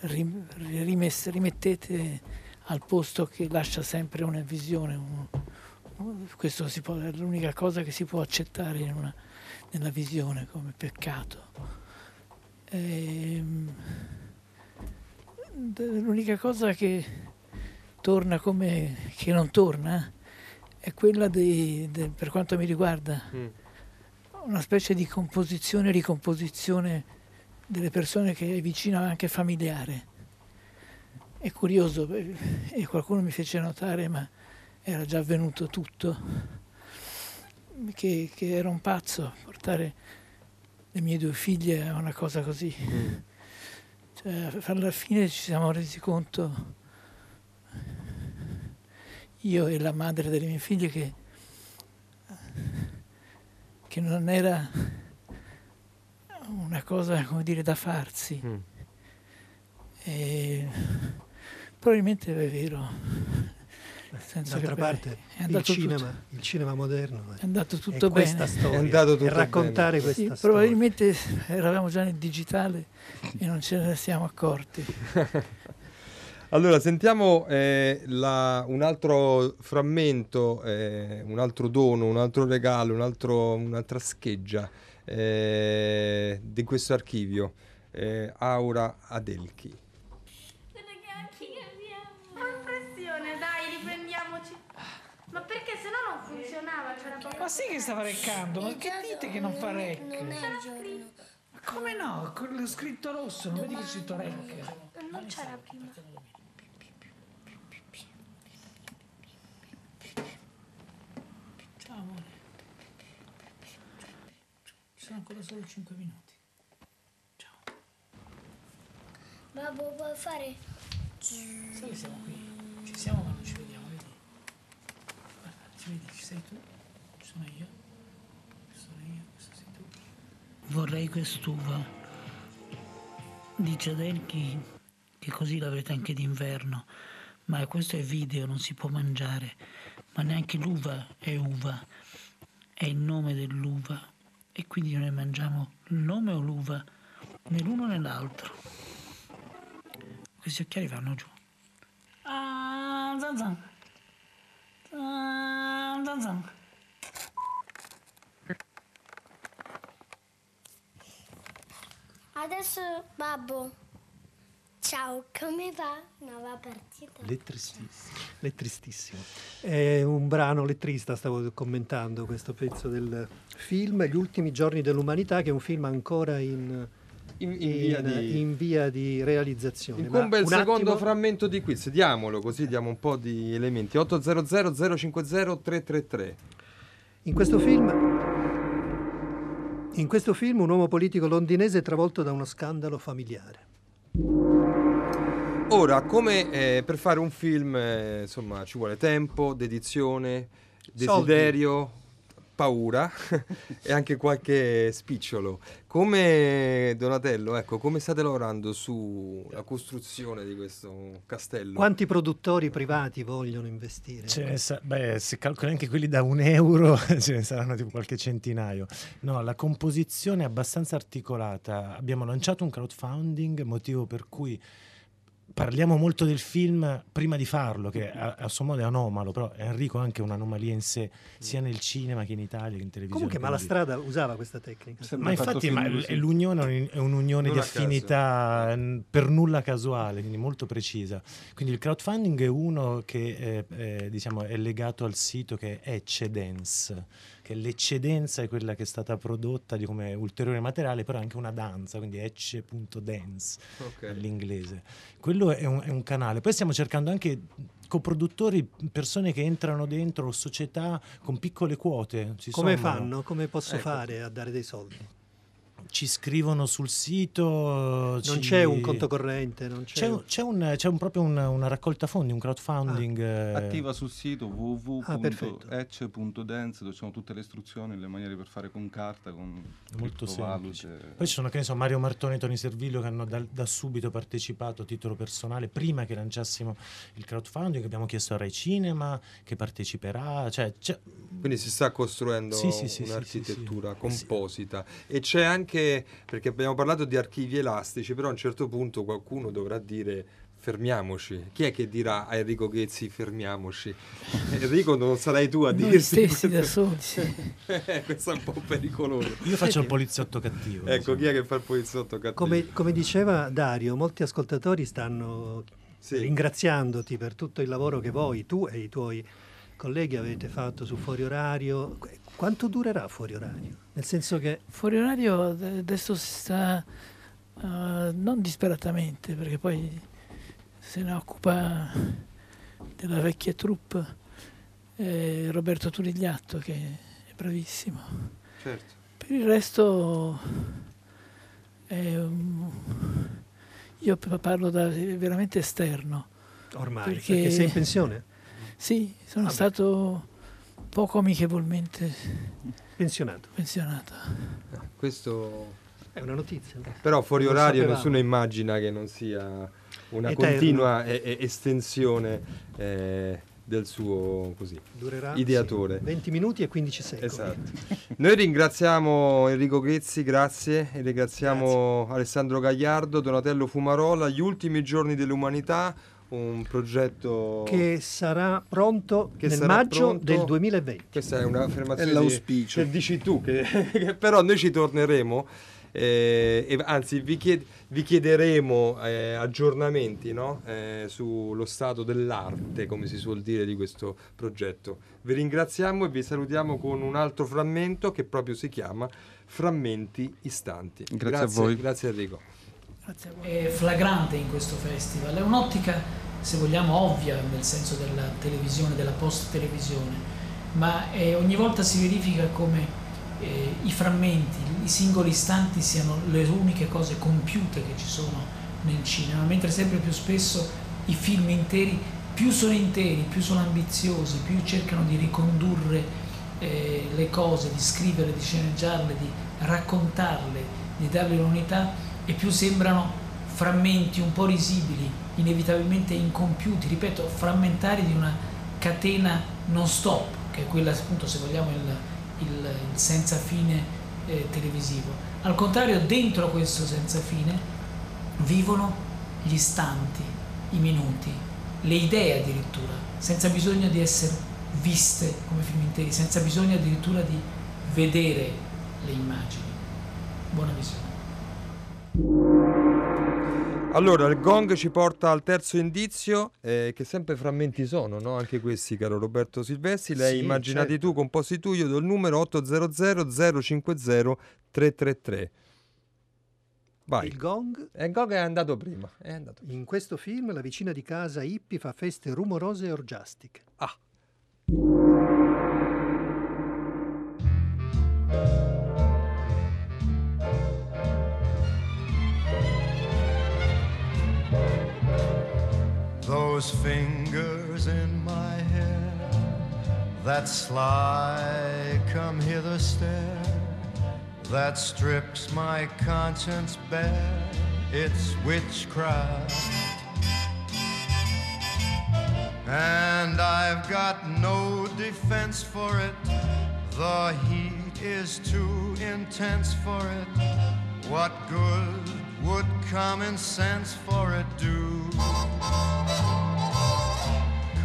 [SPEAKER 3] rim- rimesse- rimettete al posto che lascia sempre una visione. un- un- questo si può- è l'unica cosa che si può accettare una- nella visione come peccato. Ehm, d- l'unica cosa che torna come che non torna è quella dei- de- per quanto mi riguarda
[SPEAKER 1] Mm.
[SPEAKER 3] una specie di composizione e ricomposizione delle persone che è vicina anche familiare. È curioso, eh, e qualcuno mi fece notare, ma era già avvenuto tutto, che, che era un pazzo portare le mie due figlie a una cosa così. Cioè, alla fine ci siamo resi conto, io e la madre delle mie figlie, che, che non era una cosa, come dire, da farsi.
[SPEAKER 1] Mm.
[SPEAKER 3] E probabilmente è vero.
[SPEAKER 2] D'altra parte,
[SPEAKER 3] è
[SPEAKER 2] il cinema,
[SPEAKER 3] tutto-
[SPEAKER 2] il cinema moderno
[SPEAKER 3] è andato
[SPEAKER 2] è
[SPEAKER 3] tutto
[SPEAKER 2] questa
[SPEAKER 3] bene.
[SPEAKER 2] storia,
[SPEAKER 1] È andato tutto
[SPEAKER 2] raccontare
[SPEAKER 1] bene.
[SPEAKER 2] questa
[SPEAKER 3] Sì,
[SPEAKER 2] storia.
[SPEAKER 3] probabilmente eravamo già nel digitale e non ce ne siamo accorti.
[SPEAKER 1] Allora, sentiamo eh, la- un altro frammento, eh, un altro dono, un altro regalo, un altro- un'altra scheggia eh, di questo archivio. Eh, Aura Adelchi.
[SPEAKER 9] Funzionava, c'era poco.
[SPEAKER 3] Ma sì che stava reccando, ma che dite che non fa rec?
[SPEAKER 9] Non è il giorno.
[SPEAKER 3] Ma come no? Con lo scritto rosso, non vedi che c'è scritto rec?
[SPEAKER 9] Non c'era prima.
[SPEAKER 3] Ciao amore. Ci sono ancora solo 5 minuti.
[SPEAKER 9] Babbo, puoi fare?
[SPEAKER 3] Sai che siamo qui? Ci siamo ma non ci vediamo, vedi? Ci sei tu, ci sono io, ci sono io, questo sei tu. Vorrei quest'uva. Dice Adelchi che così l'avrete anche d'inverno, ma questo è video, non si può mangiare. Ma neanche l'uva è uva, è il nome dell'uva. E quindi noi mangiamo il nome o l'uva, né l'uno né l'altro. Questi occhiali vanno giù. Ah, zan zan. Ah, zan zan.
[SPEAKER 9] Adesso, babbo. Ciao, come va? Nuova partita.
[SPEAKER 5] Lettristissimo.
[SPEAKER 2] Lettristissimo. È un brano lettrista, stavo commentando questo pezzo del film, Gli ultimi giorni dell'umanità, che è un film ancora in,
[SPEAKER 1] In, in via di...
[SPEAKER 2] in via di realizzazione.
[SPEAKER 1] Incombe il secondo
[SPEAKER 2] attimo-
[SPEAKER 1] frammento di quiz, diamolo così diamo un po' di elementi. 800 050 333.
[SPEAKER 2] In questo film in questo film un uomo politico londinese è travolto da uno scandalo familiare.
[SPEAKER 1] Ora, come eh, per fare un film, eh, insomma, ci vuole tempo, dedizione, desiderio, paura e anche qualche spicciolo. Come Donatello, ecco, come state lavorando sulla costruzione di questo castello?
[SPEAKER 2] Quanti produttori privati vogliono investire?
[SPEAKER 5] Ce ne sa- beh, se calcoli anche quelli da un euro, ce ne saranno tipo qualche centinaio. No, la composizione è abbastanza articolata. Abbiamo lanciato un crowdfunding, motivo per cui parliamo molto del film prima di farlo, che a, a suo modo è anomalo, però Enrico è anche un'anomalia in sé, sia nel cinema che in Italia che in televisione.
[SPEAKER 2] Comunque, ma la strada usava questa tecnica.
[SPEAKER 5] ma infatti ma l'unione è un- è un'unione
[SPEAKER 1] Non
[SPEAKER 5] di affinità per nulla casuale, quindi molto precisa. Quindi il crowdfunding è uno che eh, eh, diciamo, è legato al sito che è Eccedence, che l'eccedenza è quella che è stata prodotta di come ulteriore materiale, però è anche una danza, quindi ecce.dance
[SPEAKER 1] Ok.
[SPEAKER 5] all'inglese. Quello è un, è un canale. Poi stiamo cercando anche coproduttori, persone che entrano dentro, società con piccole quote. Si
[SPEAKER 2] Come
[SPEAKER 5] sommano.
[SPEAKER 2] fanno? Come posso
[SPEAKER 5] Ecco.
[SPEAKER 2] fare a dare dei soldi?
[SPEAKER 5] Ci scrivono sul sito.
[SPEAKER 2] Non c'è un conto corrente, non c'è,
[SPEAKER 5] C'è, un- c'è un- c'è un- proprio una, una raccolta fondi, un crowdfunding. eh,
[SPEAKER 8] Attiva sul sito
[SPEAKER 2] Ah,
[SPEAKER 8] www.ecce.dance dove ci sono tutte le istruzioni, le maniere per fare con carta, con
[SPEAKER 5] molto semplice. Poi ci sono che ne so, Mario Martone e Tony Servillo che hanno da, da subito partecipato a titolo personale prima che lanciassimo il crowdfunding. Abbiamo chiesto a Rai Cinema che parteciperà. Cioè, c'è-
[SPEAKER 1] Quindi si sta costruendo
[SPEAKER 5] Sì, sì, sì,
[SPEAKER 1] un'architettura
[SPEAKER 5] sì, sì.
[SPEAKER 1] composita e c'è anche anche perché abbiamo parlato di archivi elastici, però a un certo punto qualcuno dovrà dire fermiamoci. Chi è che dirà a Enrico Ghezzi fermiamoci? Enrico non sarai tu a
[SPEAKER 3] Noi
[SPEAKER 1] dirti
[SPEAKER 3] stessi da
[SPEAKER 1] questo.
[SPEAKER 3] soli, sì.
[SPEAKER 1] Eh, questo è un po' pericoloso.
[SPEAKER 5] Io faccio il poliziotto cattivo.
[SPEAKER 1] Ecco, chi è che fa il poliziotto cattivo?
[SPEAKER 2] Come, come diceva Dario, molti ascoltatori stanno
[SPEAKER 1] Sì.
[SPEAKER 2] ringraziandoti per tutto il lavoro che voi, tu e i tuoi colleghi avete fatto su Fuori Orario. Qu- Quanto durerà Fuori Orario? Nel senso che
[SPEAKER 3] Fuori orario ad- adesso si sta eh, non disperatamente, perché poi se ne occupa della vecchia troupe eh, Roberto Turigliatto che è bravissimo.
[SPEAKER 1] Certo.
[SPEAKER 3] Per il resto è un- io parlo da veramente esterno.
[SPEAKER 2] ormai, perché, sei in pensione?
[SPEAKER 3] Sì, sono
[SPEAKER 2] Vabbè.
[SPEAKER 3] stato poco amichevolmente
[SPEAKER 2] Pensionato.
[SPEAKER 3] pensionato.
[SPEAKER 1] Questo
[SPEAKER 2] È una notizia.
[SPEAKER 1] Però fuori
[SPEAKER 2] Non
[SPEAKER 1] orario
[SPEAKER 2] sapevamo.
[SPEAKER 1] nessuno immagina che non sia una
[SPEAKER 2] Eterno.
[SPEAKER 1] continua e- e- estensione eh, del suo così,
[SPEAKER 2] Durerà
[SPEAKER 1] ideatore.
[SPEAKER 2] sì, 20 minuti e 15 secondi.
[SPEAKER 1] Esatto. Noi ringraziamo Enrico Ghezzi, grazie, e ringraziamo Alessandro Gagliardo, Donatello Fumarola, Gli ultimi giorni dell'umanità, un progetto
[SPEAKER 2] Che sarà pronto
[SPEAKER 1] Che
[SPEAKER 2] nel
[SPEAKER 1] sarà
[SPEAKER 2] maggio
[SPEAKER 1] pronto-
[SPEAKER 2] del 2020.
[SPEAKER 1] Questa è un'affermazione
[SPEAKER 8] È l'auspicio.
[SPEAKER 1] di- che dici tu, che, che però noi ci torneremo. eh, e anzi, vi, chied- vi chiederemo eh, aggiornamenti no? Eh, sullo stato dell'arte, come si suol dire, di questo progetto. Vi ringraziamo e vi salutiamo con un altro frammento che proprio si chiama Frammenti Istanti.
[SPEAKER 10] Grazie a voi.
[SPEAKER 1] Grazie Enrico.
[SPEAKER 11] È flagrante in questo festival. È un'ottica, se vogliamo, ovvia nel senso della televisione, della post-televisione, ma eh, ogni volta si verifica come eh, i frammenti, i singoli istanti siano le uniche cose compiute che ci sono nel cinema, mentre sempre più spesso i film interi più sono interi, più sono ambiziosi, più cercano di ricondurre eh, le cose, di scriverle, di sceneggiarle, di raccontarle, di darle un'unità e più sembrano frammenti un po' risibili, inevitabilmente incompiuti, ripeto, frammentari di una catena non stop, che è quella appunto se vogliamo il, il- il senza fine eh, televisivo. Al contrario, dentro questo senza fine vivono gli istanti, i minuti, le idee addirittura, senza bisogno di essere viste come film interi, senza bisogno addirittura di vedere le immagini. Buona visione.
[SPEAKER 1] Allora, il gong ci porta al terzo indizio, eh, che sempre frammenti sono, no? Anche questi, caro Roberto Silvestri. Lei
[SPEAKER 2] Sì,
[SPEAKER 1] immaginati
[SPEAKER 2] certo.
[SPEAKER 1] tu, composti tu, io do il numero 800 050 333. Vai.
[SPEAKER 2] Il gong
[SPEAKER 1] E il gong è andato prima. È andato.
[SPEAKER 2] in questo film la vicina di casa hippie fa feste rumorose e orgiastiche.
[SPEAKER 1] Ah.
[SPEAKER 12] Those fingers in my hair, that sly come hither stare, that strips my conscience bare, it's witchcraft. And I've got no defense for it, the heat is too intense for it. What good would common sense for it do?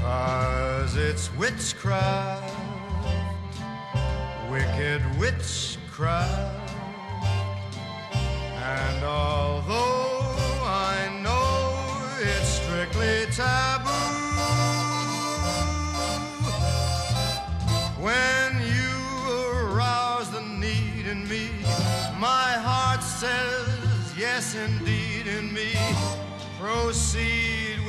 [SPEAKER 12] Cause it's witchcraft, wicked witchcraft. And although I know it's strictly taboo, when you arouse the need in me, my heart says yes indeed in me. Proceed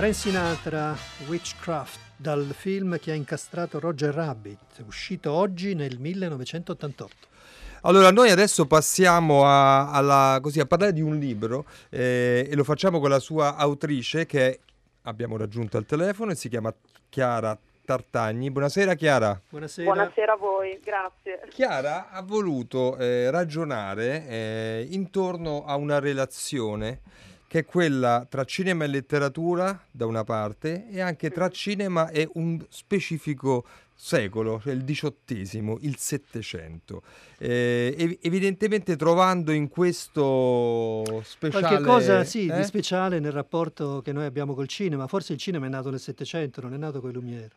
[SPEAKER 2] Frank Sinatra, Witchcraft, dal film che ha incastrato Roger Rabbit, uscito oggi nel 1988.
[SPEAKER 1] Allora, noi adesso passiamo a, alla, così, a parlare di un libro eh, e lo facciamo con la sua autrice che abbiamo raggiunto al telefono e si chiama Chiara Tartagni. Buonasera Chiara.
[SPEAKER 2] Buonasera.
[SPEAKER 13] Buonasera a voi, grazie.
[SPEAKER 1] Chiara ha voluto eh, ragionare eh, intorno a una relazione che è quella tra cinema e letteratura da una parte e anche tra cinema e un specifico secolo, cioè il diciottesimo, il settecento. Eh, evidentemente trovando in questo speciale...
[SPEAKER 2] Qualche cosa sì,
[SPEAKER 1] eh?
[SPEAKER 2] di speciale nel rapporto che noi abbiamo col cinema. Forse il cinema è nato nel Settecento, non è nato con i Lumière.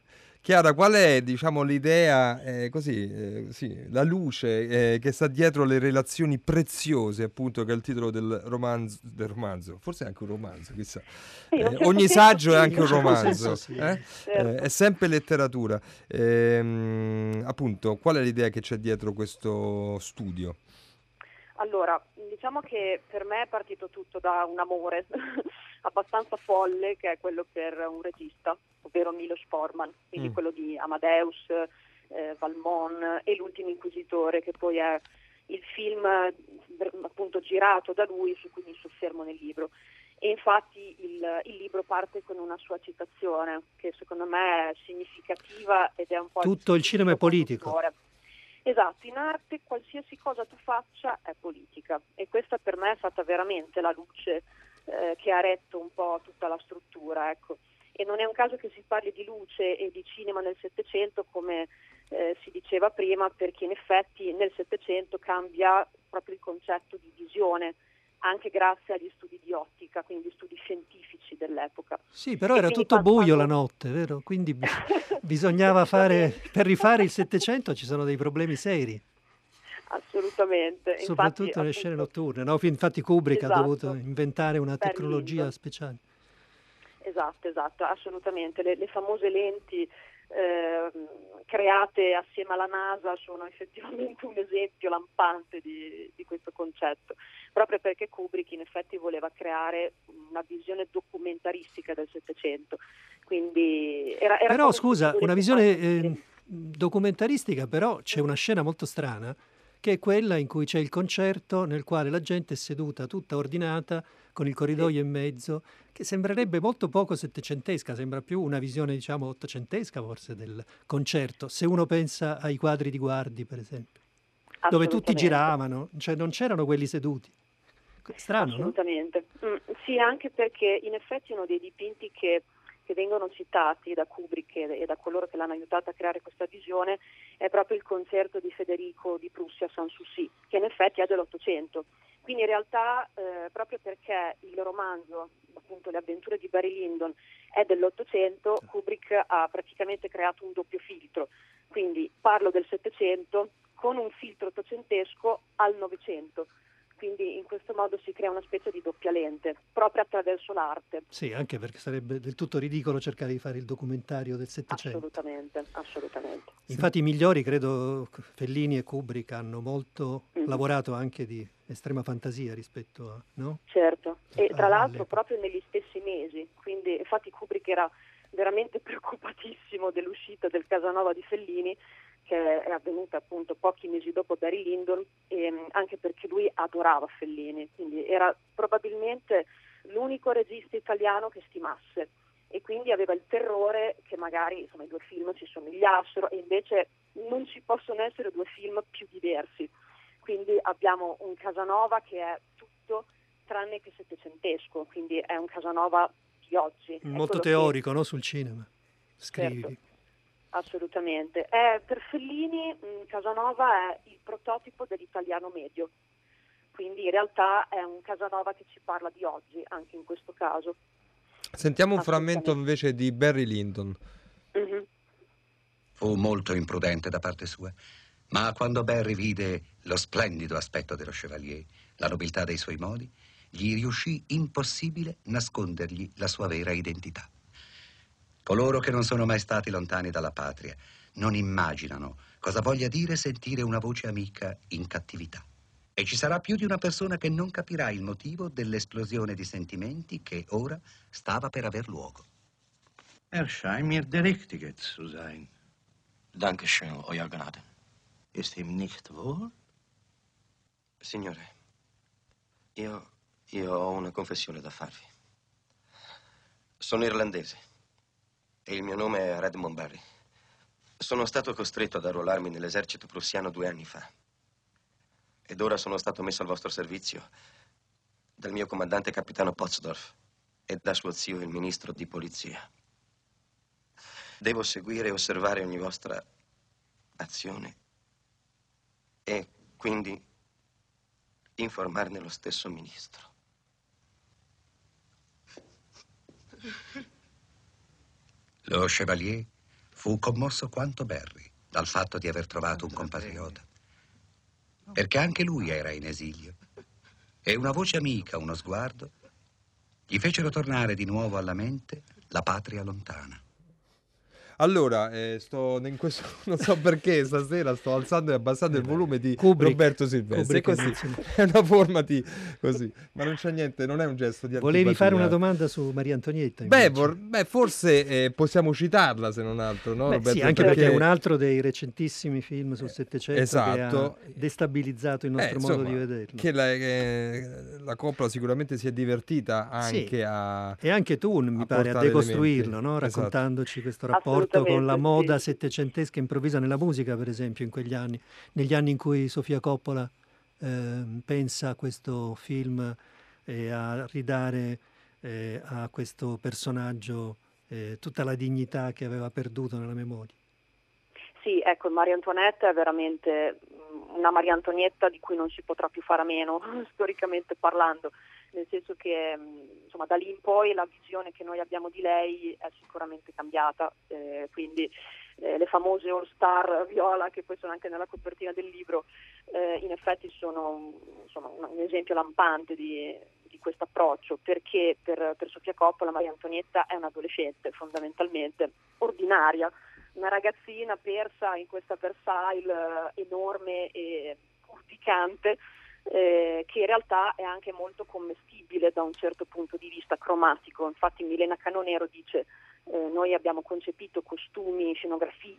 [SPEAKER 1] Chiara, qual è diciamo, l'idea, eh, così, eh, sì, la luce eh, che sta dietro le relazioni preziose, appunto, che è il titolo del romanzo, del romanzo. forse anche un romanzo, chissà.
[SPEAKER 13] Sì, certo
[SPEAKER 1] ogni saggio
[SPEAKER 13] sì,
[SPEAKER 1] è anche un romanzo,
[SPEAKER 2] sì.
[SPEAKER 1] eh?
[SPEAKER 13] Certo.
[SPEAKER 1] è sempre letteratura. Ehm, appunto, qual è l'idea che c'è dietro questo studio?
[SPEAKER 13] Allora, diciamo che per me è partito tutto da un amore abbastanza folle che è quello per un regista, ovvero Milos Forman, quindi
[SPEAKER 1] Mm.
[SPEAKER 13] quello di Amadeus, eh, Valmont e L'ultimo inquisitore, che poi è il film eh, appunto girato da lui su cui mi soffermo nel libro. E infatti il, il libro parte con una sua citazione che secondo me è significativa ed è un po'
[SPEAKER 2] Tutto il cinema è politico.
[SPEAKER 13] Esatto, in arte qualsiasi cosa tu faccia è politica e questa per me è stata veramente la luce eh, che ha retto un po' tutta la struttura. Ecco. E non è un caso che si parli di luce e di cinema nel Settecento come eh, si diceva prima, perché in effetti nel Settecento cambia proprio il concetto di visione, anche grazie agli studi di ottica, quindi studi scientifici dell'epoca.
[SPEAKER 2] Sì, però
[SPEAKER 13] E
[SPEAKER 2] era tutto
[SPEAKER 13] quando-
[SPEAKER 2] buio la notte, vero? Quindi bi- bisognava fare, per rifare il Settecento ci sono dei problemi seri,
[SPEAKER 13] Assolutamente. Infatti,
[SPEAKER 2] soprattutto nelle scene
[SPEAKER 13] appunto,
[SPEAKER 2] notturne. no? Infatti Kubrick ha
[SPEAKER 13] Esatto.
[SPEAKER 2] dovuto inventare una tecnologia
[SPEAKER 13] Lyndon.
[SPEAKER 2] speciale.
[SPEAKER 13] Esatto, esatto, assolutamente. Le, le famose lenti ehm, create assieme alla NASA sono effettivamente un esempio lampante di, di questo concetto, proprio perché Kubrick in effetti voleva creare una visione documentaristica del Settecento. Quindi era, era
[SPEAKER 2] Però scusa, una visione eh, documentaristica, però c'è una scena molto strana che è quella in cui c'è il concerto nel quale la gente è seduta tutta ordinata con il corridoio in mezzo, che sembrerebbe molto poco settecentesca, sembra più una visione diciamo ottocentesca forse del concerto, se uno pensa ai quadri di Guardi per esempio, dove tutti
[SPEAKER 13] Assolutamente.
[SPEAKER 2] giravano, cioè non c'erano quelli seduti. Strano, no?
[SPEAKER 13] Assolutamente. Mm, sì, anche perché in effetti uno dei dipinti che, che vengono citati da Kubrick e, da coloro che l'hanno aiutato a creare questa visione è proprio il concerto di Federico di Prussia a Sanssouci, che in effetti è dell'Ottocento. Quindi in realtà eh, proprio perché il romanzo, appunto Le avventure di Barry Lyndon, è dell'Ottocento, Kubrick ha praticamente creato un doppio filtro. Quindi parlo del Settecento con un filtro ottocentesco al Novecento. Quindi in questo modo si crea una specie di doppia lente, proprio attraverso l'arte.
[SPEAKER 2] Sì, anche perché sarebbe del tutto ridicolo cercare di fare il documentario del Settecento.
[SPEAKER 13] Assolutamente, assolutamente.
[SPEAKER 2] Infatti i migliori, credo, Fellini e Kubrick hanno molto
[SPEAKER 13] Mhm.
[SPEAKER 2] lavorato anche di estrema fantasia rispetto a... No?
[SPEAKER 13] Certo, e tra
[SPEAKER 2] Ah,
[SPEAKER 13] l'altro
[SPEAKER 2] le-
[SPEAKER 13] proprio negli stessi mesi, quindi infatti Kubrick era veramente preoccupatissimo dell'uscita del Casanova di Fellini, che è avvenuta appunto pochi mesi dopo Barry Lyndon, e, mh, anche perché lui adorava Fellini, quindi era probabilmente l'unico regista italiano che stimasse e quindi aveva il terrore che magari insomma, i due film si somigliassero e invece non ci possono essere due film più diversi. Quindi abbiamo un Casanova che è tutto tranne che settecentesco, quindi è un Casanova di oggi.
[SPEAKER 2] Molto
[SPEAKER 13] quello che-
[SPEAKER 2] teorico, no? Sul cinema. Scrivi.
[SPEAKER 13] Certo. Assolutamente. Eh, per Fellini mh, Casanova è il prototipo dell'italiano medio, quindi in realtà è un Casanova che ci parla di oggi, anche in questo caso.
[SPEAKER 1] Sentiamo un frammento invece di Barry Lyndon.
[SPEAKER 13] Mhm.
[SPEAKER 14] Fu molto imprudente da parte sua, ma quando Barry vide lo splendido aspetto dello chevalier, la nobiltà dei suoi modi, gli riuscì impossibile nascondergli la sua vera identità. Coloro che non sono mai stati lontani dalla patria non immaginano cosa voglia dire sentire una voce amica in cattività. E ci sarà più di una persona che non capirà il motivo dell'esplosione di sentimenti che ora stava per aver luogo.
[SPEAKER 7] Er scheint mir der Richtige zu sein.
[SPEAKER 15] Dankeschön, Euer Gnade.
[SPEAKER 7] Ist ihm nicht wohl?
[SPEAKER 15] Signore, io, io ho una confessione da farvi. Sono irlandese il mio nome è Redmond Barry. Sono stato costretto ad arruolarmi nell'esercito prussiano due anni fa. Ed ora sono stato messo al vostro servizio dal mio comandante capitano Potzdorf e da suo zio il ministro di polizia. Devo seguire e osservare ogni vostra azione e quindi informarne lo stesso ministro.
[SPEAKER 14] Lo Chevalier fu commosso quanto Barry dal fatto di aver trovato un compatriota, perché anche lui era in esilio e una voce amica, uno sguardo, gli fecero tornare di nuovo alla mente la patria lontana.
[SPEAKER 1] Allora, eh, sto in questo, non so perché stasera sto alzando e abbassando il volume di
[SPEAKER 2] Kubrick.
[SPEAKER 1] Roberto Silvestri.
[SPEAKER 2] Kubrick
[SPEAKER 1] è una forma di così, ma non c'è niente, non è un gesto di
[SPEAKER 2] Volevi fare una domanda su Maria Antonietta?
[SPEAKER 1] Beh, vor- beh, forse eh, possiamo citarla se non altro, no?
[SPEAKER 2] Beh,
[SPEAKER 1] Roberto?
[SPEAKER 2] sì, anche perché è un altro dei recentissimi film sul Settecento
[SPEAKER 1] esatto.
[SPEAKER 2] che ha destabilizzato il nostro
[SPEAKER 1] Eh,
[SPEAKER 2] modo
[SPEAKER 1] insomma,
[SPEAKER 2] di vederlo.
[SPEAKER 1] Che la, che la Coppola sicuramente si è divertita anche
[SPEAKER 2] Sì.
[SPEAKER 1] a.
[SPEAKER 2] E anche tu, mi pare, a decostruirlo, no?
[SPEAKER 1] Esatto.
[SPEAKER 2] raccontandoci questo rapporto con la moda
[SPEAKER 13] sì.
[SPEAKER 2] settecentesca improvvisa nella musica, per esempio, in quegli anni, negli anni in cui Sofia Coppola ehm, pensa a questo film e a ridare eh, a questo personaggio eh, tutta la dignità che aveva perduto nella memoria.
[SPEAKER 13] Sì, ecco, Maria Antoinette è veramente mm, una Maria Antonietta di cui non si potrà più fare a meno, storicamente parlando, nel senso che mm, insomma, da lì in poi la visione che noi abbiamo di lei è sicuramente cambiata, eh, quindi eh, le famose All Star viola che poi sono anche nella copertina del libro, eh, in effetti sono insomma, un, esempio lampante di, di questo approccio, perché per, per Sofia Coppola Maria Antonietta è un'adolescente fondamentalmente ordinaria, una ragazzina persa in questa Versailles enorme e urticante eh, che in realtà è anche molto commestibile da un certo punto di vista cromatico. Infatti Milena Canonero dice eh, noi abbiamo concepito costumi, scenografie,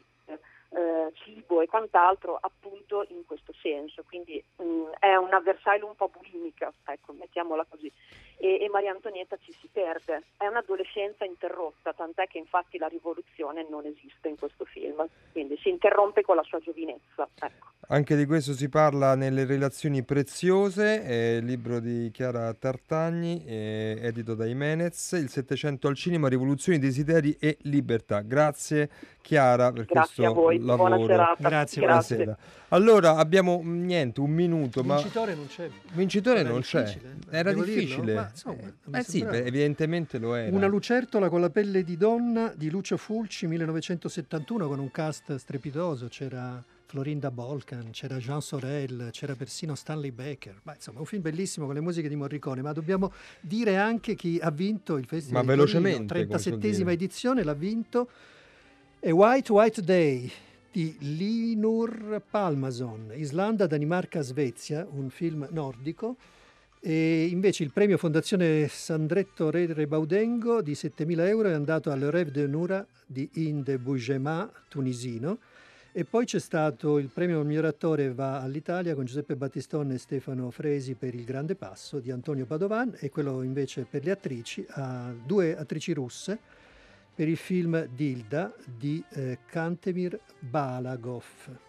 [SPEAKER 13] eh, cibo e quant'altro appunto in questo senso, quindi mh, è una Versailles un po' bulimica, ecco, mettiamola così. E, e Maria Antonietta ci si perde, è un'adolescenza interrotta, tant'è che infatti la rivoluzione non esiste in questo film, quindi si interrompe con la sua giovinezza. Ecco.
[SPEAKER 1] Anche di questo si parla nelle Relazioni Preziose, eh, libro di Chiara Tartagni, eh, edito da Jimenez, il Settecento al cinema, rivoluzioni, desideri e libertà. Grazie Chiara per
[SPEAKER 13] Grazie
[SPEAKER 1] questo lavoro.
[SPEAKER 13] buona.
[SPEAKER 2] Grazie,
[SPEAKER 13] Grazie.
[SPEAKER 1] Buonasera. Allora abbiamo mm, niente, un minuto, ma
[SPEAKER 2] Vincitore non c'è.
[SPEAKER 1] vincitore
[SPEAKER 2] Era
[SPEAKER 1] non c'è.
[SPEAKER 2] difficile,
[SPEAKER 1] Era
[SPEAKER 2] devo dirlo,
[SPEAKER 1] difficile.
[SPEAKER 2] ma insomma,
[SPEAKER 1] eh, eh sì, beh, evidentemente lo era.
[SPEAKER 2] Una lucertola con la pelle di donna di Lucio Fulci 1971 con un cast strepitoso, c'era Florinda Bolkan, c'era Jean Sorel, c'era persino Stanley Baker. Ma insomma, è un film bellissimo con le musiche di Morricone, ma dobbiamo dire anche chi ha vinto il Festival
[SPEAKER 1] Ma velocemente,
[SPEAKER 2] 37esima
[SPEAKER 1] dire.
[SPEAKER 2] edizione, l'ha vinto A White White Day di Linur Palmason, Islanda, Danimarca, Svezia, un film nordico. E invece il premio Fondazione Sandretto Re Rebaudengo di 7.000 euro è andato al Rêve de Noura di Inde Bougema, tunisino. E poi c'è stato il premio miglior attore va all'Italia con Giuseppe Battistone e Stefano Fresi per Il Grande Passo di Antonio Padovan e quello invece per le attrici a due attrici russe per il film Dilda di eh, Kantemir Balagov.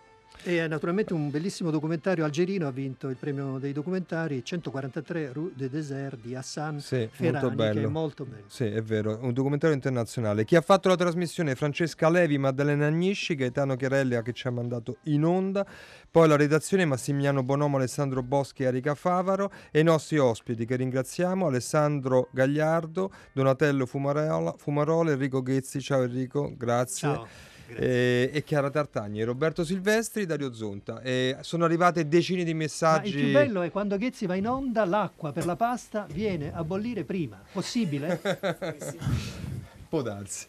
[SPEAKER 2] E è naturalmente un bellissimo documentario algerino, ha vinto il premio dei documentari 143 Rue de Désert di Hassan
[SPEAKER 1] Sì,
[SPEAKER 2] Ferrani,
[SPEAKER 1] molto bello.
[SPEAKER 2] che è molto bello.
[SPEAKER 1] Sì, è vero, un documentario internazionale. Chi ha fatto la trasmissione? Francesca Levi, Maddalena Agnisci, Gaetano Chiarella che ci ha mandato in onda, poi la redazione Massimiliano Bonomo, Alessandro Boschi e Erika Favaro e i nostri ospiti che ringraziamo, Alessandro Gagliardo, Donatello Fumarola, Fumarola Enrico Ghezzi, ciao Enrico, grazie.
[SPEAKER 2] Ciao
[SPEAKER 1] eh, e Chiara Tartagni, Roberto Silvestri, Dario Zonta. Eh, sono arrivate decine di messaggi.
[SPEAKER 2] Ma il più bello è quando Ghezzi va in onda, l'acqua per la pasta viene a bollire prima. Possibile?
[SPEAKER 1] Può darsi.